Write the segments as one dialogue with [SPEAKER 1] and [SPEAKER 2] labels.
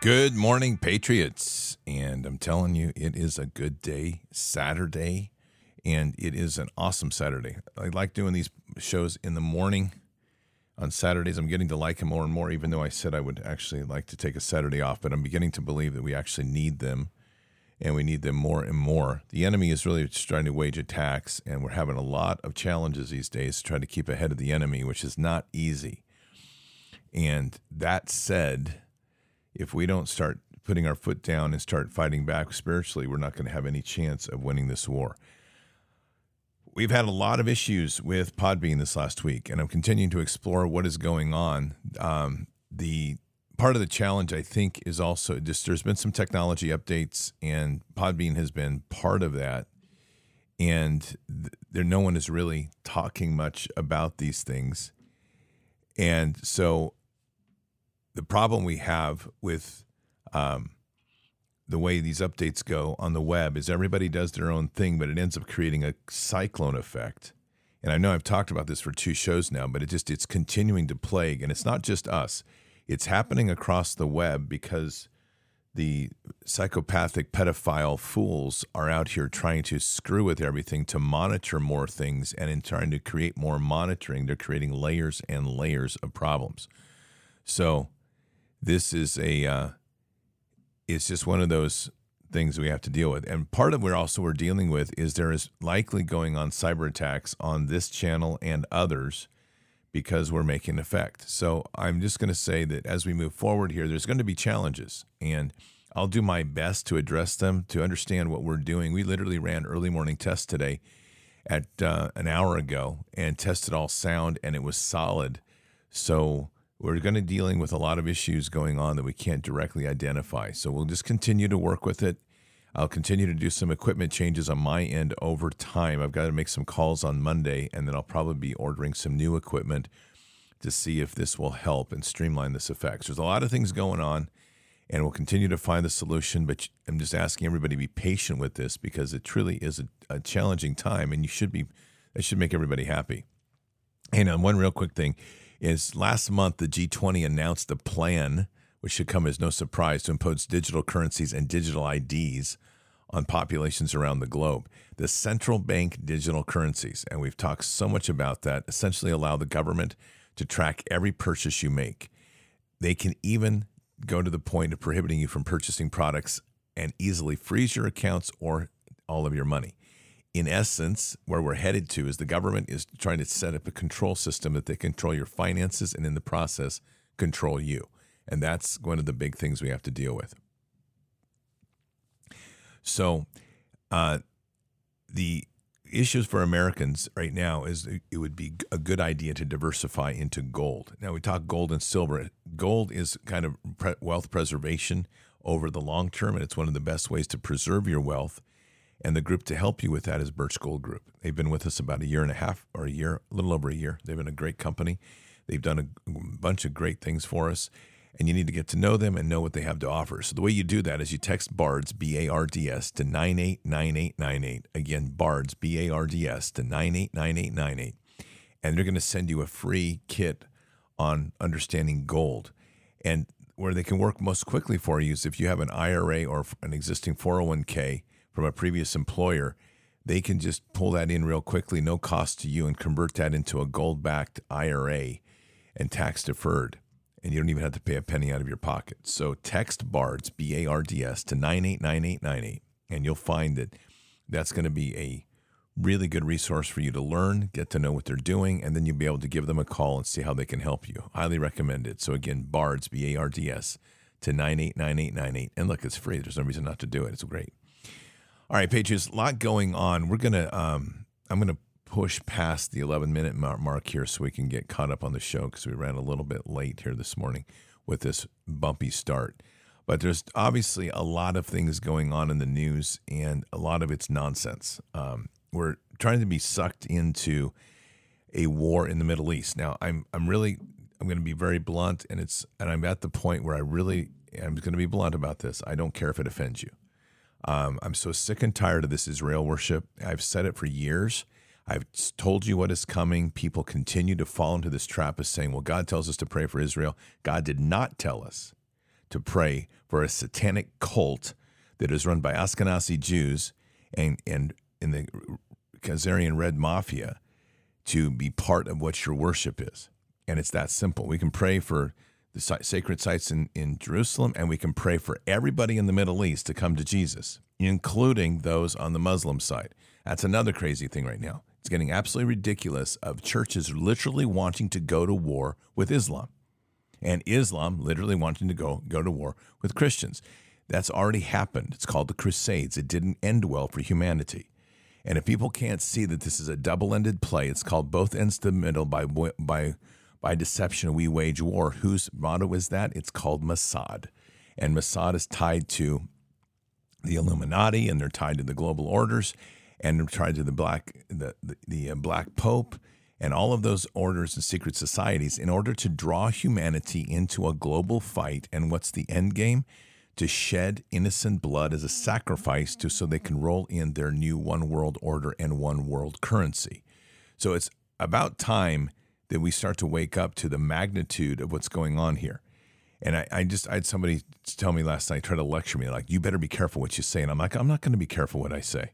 [SPEAKER 1] Good morning, Patriots. And I'm telling you, it is a good day, Saturday, and it is an awesome Saturday. I like doing these shows in the morning on Saturdays. I'm getting to like them more and more, even though I said I would actually like to take a Saturday off, but I'm beginning to believe that we actually need them and we need them more and more. The enemy is really trying to wage attacks, and we're having a lot of challenges these days to try to keep ahead of the enemy, which is not easy. And that said, if we don't start putting our foot down and start fighting back spiritually, we're not going to have any chance of winning this war. We've had a lot of issues with Podbean this last week, and I'm continuing to explore what is going on. Um, the part of the challenge, I think, is also just there's been some technology updates, and Podbean has been part of that. And th- there, no one is really talking much about these things. And so the problem we have with um, the way these updates go on the web is everybody does their own thing, but it ends up creating a cyclone effect. And I know I've talked about this for two shows now, but it just it's continuing to plague, and it's not just us; it's happening across the web because the psychopathic pedophile fools are out here trying to screw with everything to monitor more things, and in trying to create more monitoring, they're creating layers and layers of problems. So this is a uh, it's just one of those things we have to deal with. And part of what also we're dealing with is there is likely going on cyber attacks on this channel and others because we're making effect. So I'm just going to say that as we move forward here, there's going to be challenges and I'll do my best to address them to understand what we're doing. We literally ran early morning tests today at uh, an hour ago and tested all sound and it was solid. So we're going to dealing with a lot of issues going on that we can't directly identify. So we'll just continue to work with it. I'll continue to do some equipment changes on my end over time. I've got to make some calls on Monday, and then I'll probably be ordering some new equipment to see if this will help and streamline this effect. So there's a lot of things going on, and we'll continue to find the solution. But I'm just asking everybody to be patient with this because it truly is a, a challenging time, and you should be. That should make everybody happy. And on one real quick thing, is last month the G20 announced a plan, which should come as no surprise, to impose digital currencies and digital IDs on populations around the globe. The central bank digital currencies, and we've talked so much about that, essentially allow the government to track every purchase you make. They can even go to the point of prohibiting you from purchasing products and easily freeze your accounts or all of your money in essence, where we're headed to is the government is trying to set up a control system that they control your finances and in the process control you. And that's one of the big things we have to deal with. So, uh, the issues for Americans right now is it would be a good idea to diversify into gold. Now, we talk gold and silver. Gold is kind of wealth preservation over the long term, and it's one of the best ways to preserve your wealth and the group to help you with that is Birch Gold Group. They've been with us about a year and a half or a year, a little over a year. They've been a great company. They've done a bunch of great things for us, and you need to get to know them and know what they have to offer. So the way you do that is you text BARDS, B A R D S, to 989898. Again, BARDS, B A R D S, to 989898. And they're going to send you a free kit on understanding gold. And where they can work most quickly for you is if you have an IRA or an existing 401k from a previous employer, they can just pull that in real quickly, no cost to you, and convert that into a gold backed IRA and tax deferred. And you don't even have to pay a penny out of your pocket. So text BARDS, B A R D S, to 989898, and you'll find that that's going to be a really good resource for you to learn, get to know what they're doing, and then you'll be able to give them a call and see how they can help you. Highly recommend it. So again, BARDS, B A R D S, to 989898. And look, it's free. There's no reason not to do it. It's great. All right, Patriots, a lot going on. We're gonna, um, I'm gonna push past the 11 minute mark here so we can get caught up on the show because we ran a little bit late here this morning with this bumpy start. But there's obviously a lot of things going on in the news, and a lot of it's nonsense. Um, we're trying to be sucked into a war in the Middle East. Now, I'm I'm really I'm going to be very blunt, and it's and I'm at the point where I really I'm going to be blunt about this. I don't care if it offends you. Um, I'm so sick and tired of this Israel worship. I've said it for years. I've told you what is coming. People continue to fall into this trap of saying, well, God tells us to pray for Israel. God did not tell us to pray for a satanic cult that is run by Ashkenazi Jews and, and in the Khazarian Red Mafia to be part of what your worship is. And it's that simple. We can pray for the sacred sites in, in Jerusalem, and we can pray for everybody in the Middle East to come to Jesus, including those on the Muslim side. That's another crazy thing right now. It's getting absolutely ridiculous of churches literally wanting to go to war with Islam and Islam literally wanting to go go to war with Christians. That's already happened. It's called the Crusades. It didn't end well for humanity. And if people can't see that this is a double-ended play, it's called both ends to the middle by by by deception we wage war. Whose motto is that? It's called Mossad. And Mossad is tied to the Illuminati and they're tied to the global orders and they're tied to the black the, the, the uh, black pope and all of those orders and secret societies in order to draw humanity into a global fight. And what's the end game? To shed innocent blood as a sacrifice to so they can roll in their new one world order and one world currency. So it's about time that we start to wake up to the magnitude of what's going on here. And I, I just I had somebody tell me last night, try to lecture me, like, you better be careful what you say. And I'm like, I'm not going to be careful what I say.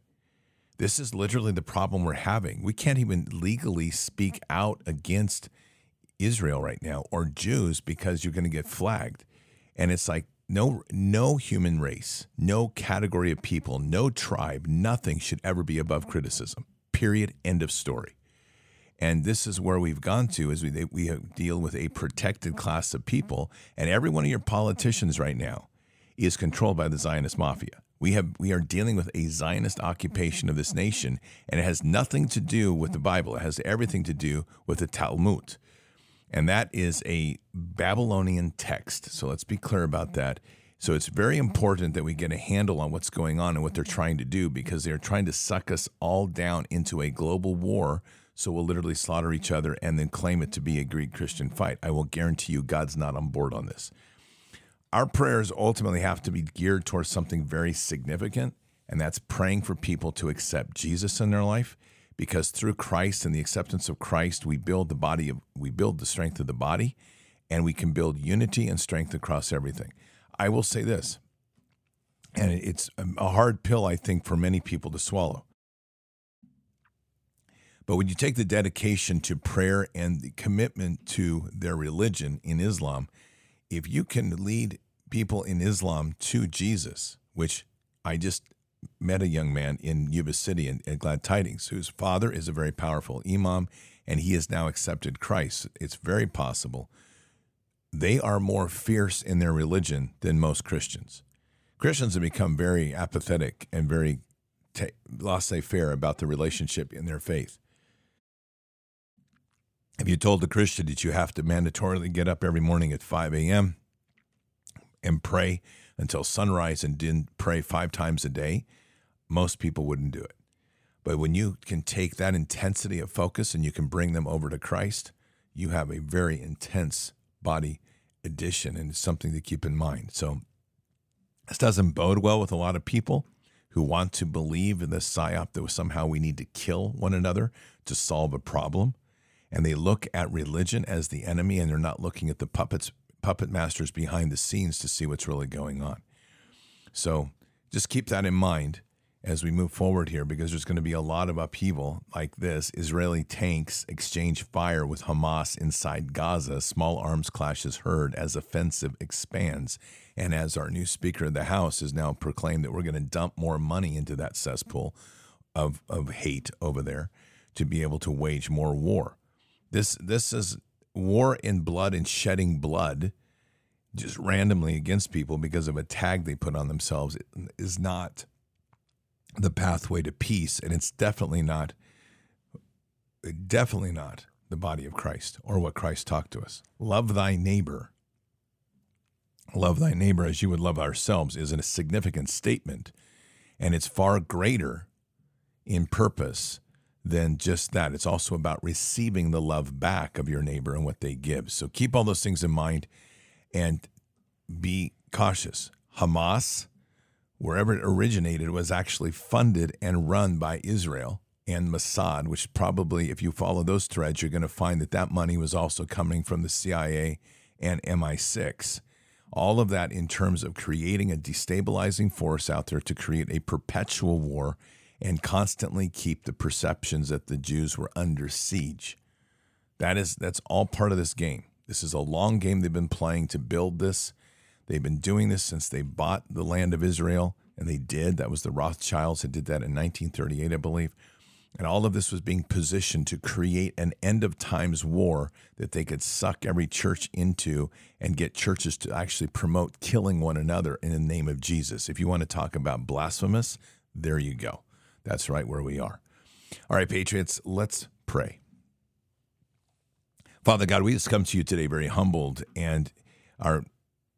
[SPEAKER 1] This is literally the problem we're having. We can't even legally speak out against Israel right now or Jews because you're going to get flagged. And it's like no no human race, no category of people, no tribe, nothing should ever be above criticism. Period. End of story. And this is where we've gone to is we we deal with a protected class of people and every one of your politicians right now is controlled by the Zionist mafia. We have we are dealing with a Zionist occupation of this nation, and it has nothing to do with the Bible. It has everything to do with the Talmud. And that is a Babylonian text. So let's be clear about that. So it's very important that we get a handle on what's going on and what they're trying to do because they're trying to suck us all down into a global war. So we'll literally slaughter each other and then claim it to be a Greek Christian fight. I will guarantee you God's not on board on this our prayers ultimately have to be geared towards something very significant, and that's praying for people to accept Jesus in their life. Because through Christ and the acceptance of Christ, we build the body of we build the strength of the body, and we can build unity and strength across everything. I will say this, and it's a hard pill, I think, for many people to swallow. But when you take the dedication to prayer and the commitment to their religion in Islam, if you can lead people in Islam to Jesus, which I just met a young man in Yuba City in, in Glad Tidings whose father is a very powerful imam and he has now accepted Christ. It's very possible. They are more fierce in their religion than most Christians. Christians have become very apathetic and very laissez faire about the relationship in their faith. If you told the Christian that you have to mandatorily get up every morning at 5 a.m. and pray until sunrise and didn't pray five times a day, most people wouldn't do it. But when you can take that intensity of focus and you can bring them over to Christ, you have a very intense body addition, and it's something to keep in mind. So, this doesn't bode well with a lot of people who want to believe in this psyop that somehow we need to kill one another to solve a problem and they look at religion as the enemy and they're not looking at the puppets puppet masters behind the scenes to see what's really going on. So just keep that in mind as we move forward here because there's going to be a lot of upheaval like this. Israeli tanks exchange fire with Hamas inside Gaza. Small arms clashes heard as offensive expands. And as our new Speaker of the House has now proclaimed that we're going to dump more money into that cesspool of, of hate over there to be able to wage more war. This this is war in blood and shedding blood just randomly against people because of a tag they put on themselves is not the pathway to peace and it's definitely not definitely not the body of Christ or what Christ talked to us. Love thy neighbor. Love thy neighbor as you would love ourselves is a significant statement and it's far greater in purpose than just that. It's also about receiving the love back of your neighbor and what they give. So keep all those things in mind and be cautious. Hamas, wherever it originated, was actually funded and run by Israel and Mossad, which probably, if you follow those threads, you're going to find that that money was also coming from the CIA and MI6. All of that in terms of creating a destabilizing force out there to create a perpetual war and constantly keep the perceptions that the Jews were under siege. That is that's all part of this game. This is a long game they've been playing to build this. They've been doing this since they bought the land of Israel, and they did. That was the Rothschilds that did that in 1938, I believe. And all of this was being positioned to create an end of times war that they could suck every church into and get churches to actually promote killing one another in the name of Jesus. If you want to talk about blasphemous, there you go. That's right where we are. All right, Patriots, let's pray. Father God, we just come to you today very humbled and our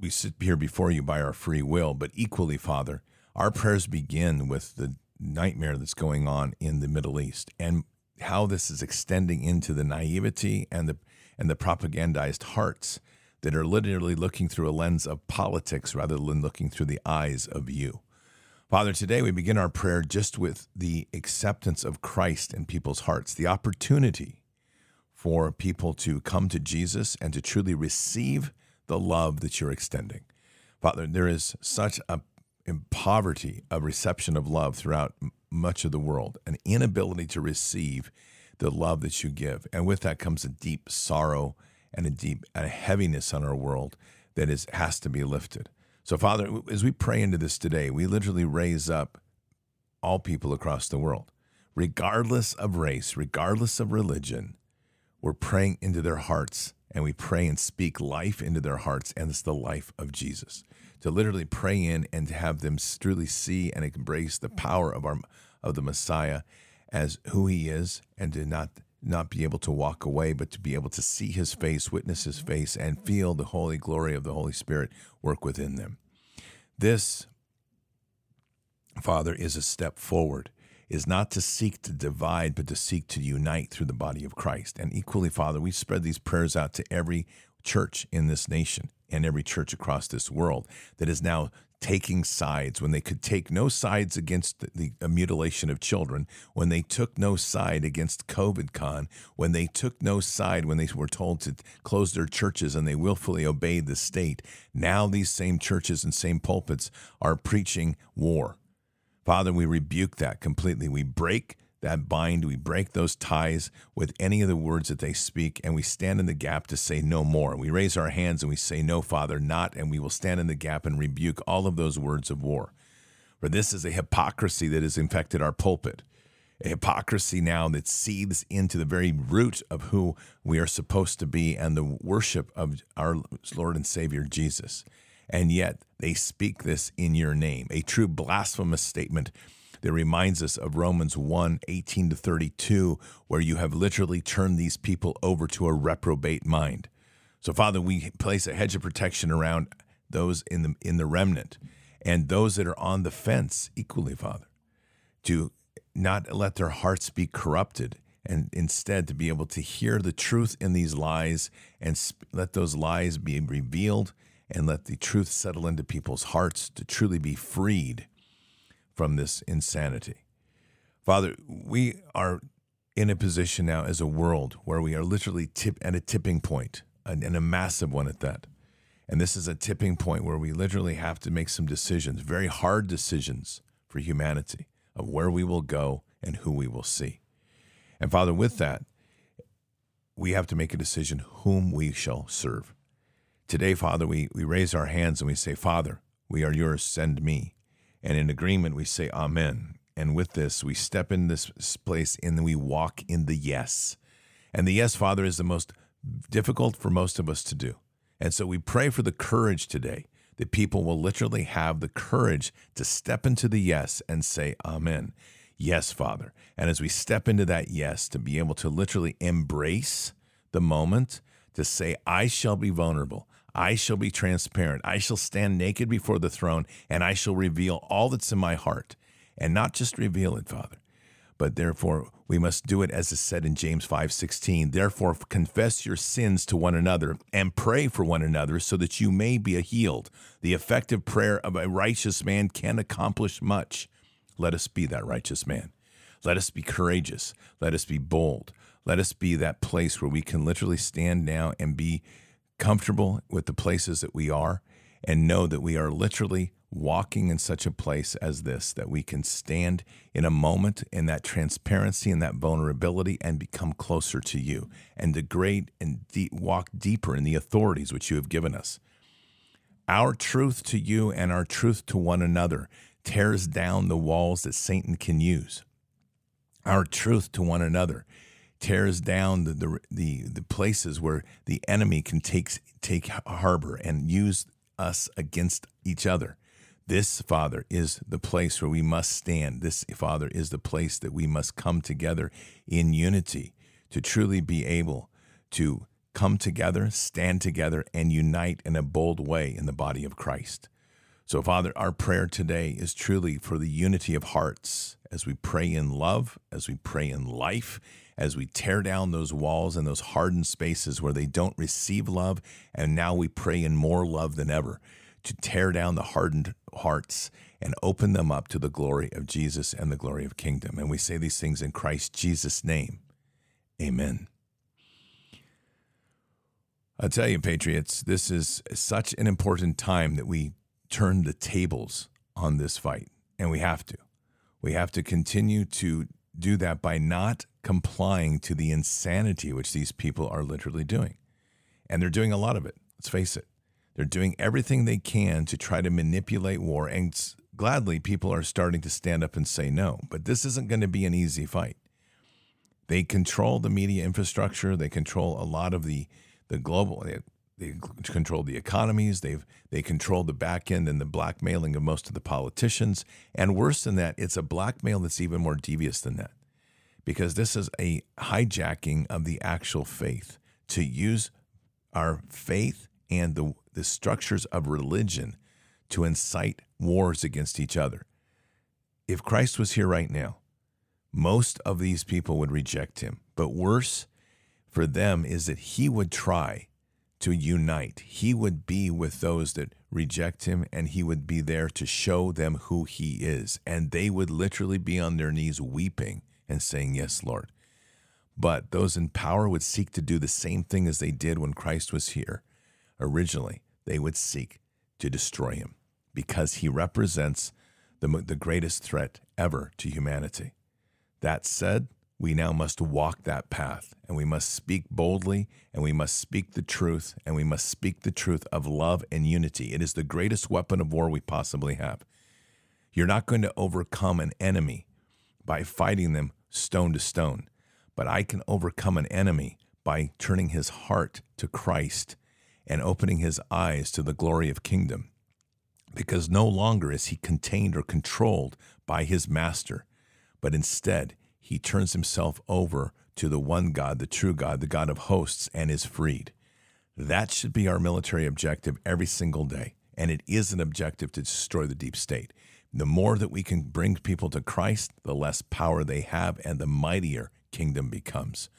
[SPEAKER 1] we sit here before you by our free will, but equally, Father, our prayers begin with the nightmare that's going on in the Middle East and how this is extending into the naivety and the and the propagandized hearts that are literally looking through a lens of politics rather than looking through the eyes of you. Father, today we begin our prayer just with the acceptance of Christ in people's hearts, the opportunity for people to come to Jesus and to truly receive the love that you're extending. Father, there is such a poverty of reception of love throughout much of the world, an inability to receive the love that you give. And with that comes a deep sorrow and a deep a heaviness on our world that is has to be lifted. So, Father, as we pray into this today, we literally raise up all people across the world, regardless of race, regardless of religion. We're praying into their hearts and we pray and speak life into their hearts, and it's the life of Jesus. To literally pray in and to have them truly see and embrace the power of our of the Messiah as who he is, and to not not be able to walk away, but to be able to see his face, witness his face, and feel the holy glory of the Holy Spirit work within them. This, Father, is a step forward, is not to seek to divide, but to seek to unite through the body of Christ. And equally, Father, we spread these prayers out to every church in this nation and every church across this world that is now taking sides when they could take no sides against the, the uh, mutilation of children, when they took no side against COVID con, when they took no side when they were told to close their churches and they willfully obeyed the state. Now these same churches and same pulpits are preaching war. Father, we rebuke that completely. We break that bind, we break those ties with any of the words that they speak, and we stand in the gap to say no more. We raise our hands and we say, No, Father, not, and we will stand in the gap and rebuke all of those words of war. For this is a hypocrisy that has infected our pulpit, a hypocrisy now that seethes into the very root of who we are supposed to be and the worship of our Lord and Savior Jesus. And yet they speak this in your name, a true blasphemous statement that reminds us of Romans 1 18 to 32, where you have literally turned these people over to a reprobate mind. So, Father, we place a hedge of protection around those in the in the remnant and those that are on the fence equally, Father, to not let their hearts be corrupted and instead to be able to hear the truth in these lies and sp- let those lies be revealed and let the truth settle into people's hearts to truly be freed from this insanity. Father, we are in a position now as a world where we are literally tip at a tipping point, and, and a massive one at that. And this is a tipping point where we literally have to make some decisions, very hard decisions for humanity of where we will go and who we will see. And Father, with that, we have to make a decision whom we shall serve. Today, Father, we, we raise our hands and we say, Father, we are yours, send me. And in agreement, we say Amen. And with this, we step in this place and we walk in the yes. And the yes, Father, is the most difficult for most of us to do. And so we pray for the courage today that people will literally have the courage to step into the yes and say, Amen. Yes, Father. And as we step into that yes, to be able to literally embrace the moment, to say, I shall be vulnerable. I shall be transparent. I shall stand naked before the throne, and I shall reveal all that's in my heart. And not just reveal it, Father, but therefore we must do it as is said in James 5:16. Therefore confess your sins to one another and pray for one another so that you may be healed. The effective prayer of a righteous man can accomplish much. Let us be that righteous man. Let us be courageous. Let us be bold. Let us be that place where we can literally stand now and be comfortable with the places that we are and know that we are literally walking in such a place as this that we can stand in a moment in that transparency and that vulnerability and become closer to you and degrade and de- walk deeper in the authorities which you have given us. Our truth to you and our truth to one another tears down the walls that Satan can use. Our truth to one another tears down the, the, the, the places where the enemy can take, take harbor and use us against each other. This, Father, is the place where we must stand. This, Father, is the place that we must come together in unity to truly be able to come together, stand together, and unite in a bold way in the body of Christ. So, Father, our prayer today is truly for the unity of hearts as we pray in love, as we pray in life, as we tear down those walls and those hardened spaces where they don't receive love. And now we pray in more love than ever to tear down the hardened hearts and open them up to the glory of Jesus and the glory of kingdom. And we say these things in Christ Jesus' name. Amen. I tell you, Patriots, this is such an important time that we turn the tables on this fight, and we have to. We have to continue to do that by not complying to the insanity which these people are literally doing. And they're doing a lot of it. Let's face it. They're doing everything they can to try to manipulate war. And gladly, people are starting to stand up and say no. But this isn't going to be an easy fight. They control the media infrastructure, they control a lot of the, the global. They, they control the economies. They've they control the back end and the blackmailing of most of the politicians. And worse than that, it's a blackmail that's even more devious than that because this is a hijacking of the actual faith to use our faith and the, the structures of religion to incite wars against each other. If Christ was here right now, most of these people would reject him. But worse for them is that he would try to unite. He would be with those that reject him and he would be there to show them who he is. And they would literally be on their knees weeping and saying, Yes, Lord. But those in power would seek to do the same thing as they did when Christ was here originally. They would seek to destroy him because he represents the, the greatest threat ever to humanity. That said, we now must walk that path and we must speak boldly and we must speak the truth and we must speak the truth of love and unity. It is the greatest weapon of war we possibly have. You're not going to overcome an enemy by fighting them stone to stone. But I can overcome an enemy by turning his heart to Christ and opening his eyes to the glory of kingdom. Because no longer is he contained or controlled by his master, but instead he turns himself over to the one God, the true God, the God of hosts, and is freed. That should be our military objective every single day. And it is an objective to destroy the deep state. The more that we can bring people to Christ, the less power they have and the mightier kingdom becomes.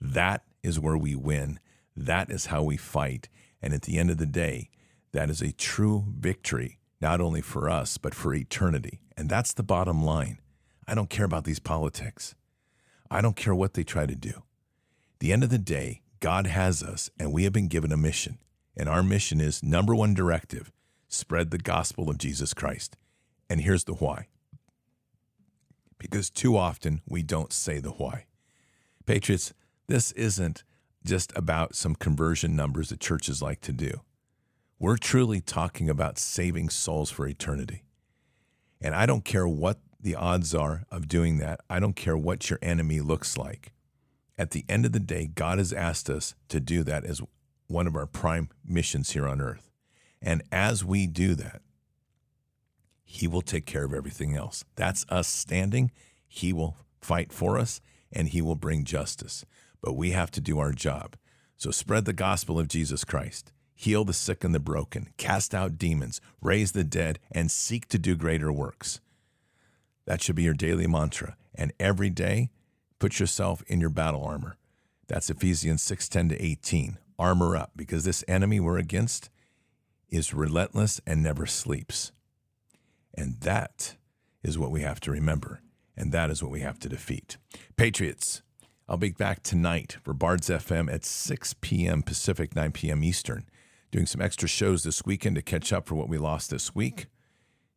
[SPEAKER 1] That is where we win. That is how we fight. And at the end of the day, that is a true victory, not only for us, but for eternity. And that's the bottom line. I don't care about these politics. I don't care what they try to do. the end of the day, God has us, and we have been given a mission. And our mission is number one directive spread the gospel of Jesus Christ. And here's the why. Because too often we don't say the why. Patriots, this isn't just about some conversion numbers that churches like to do. We're truly talking about saving souls for eternity. And I don't care what the odds are of doing that. I don't care what your enemy looks like. At the end of the day, God has asked us to do that as one of our prime missions here on earth. And as we do that, he will take care of everything else. That's us standing. He will fight for us and He will bring justice. But we have to do our job. So spread the gospel of Jesus Christ, heal the sick and the broken, cast out demons, raise the dead, and seek to do greater works. That should be your daily mantra. And every day, put yourself in your battle armor. That's Ephesians 6 10 to 18. Armor up because this enemy we're against is relentless and never sleeps. And that is what we have to remember. And that is what we have to defeat. Patriots, I'll be back tonight for Bards FM at 6 p.m. Pacific, 9 p.m. Eastern Doing some extra shows this weekend to catch up for what we lost this week.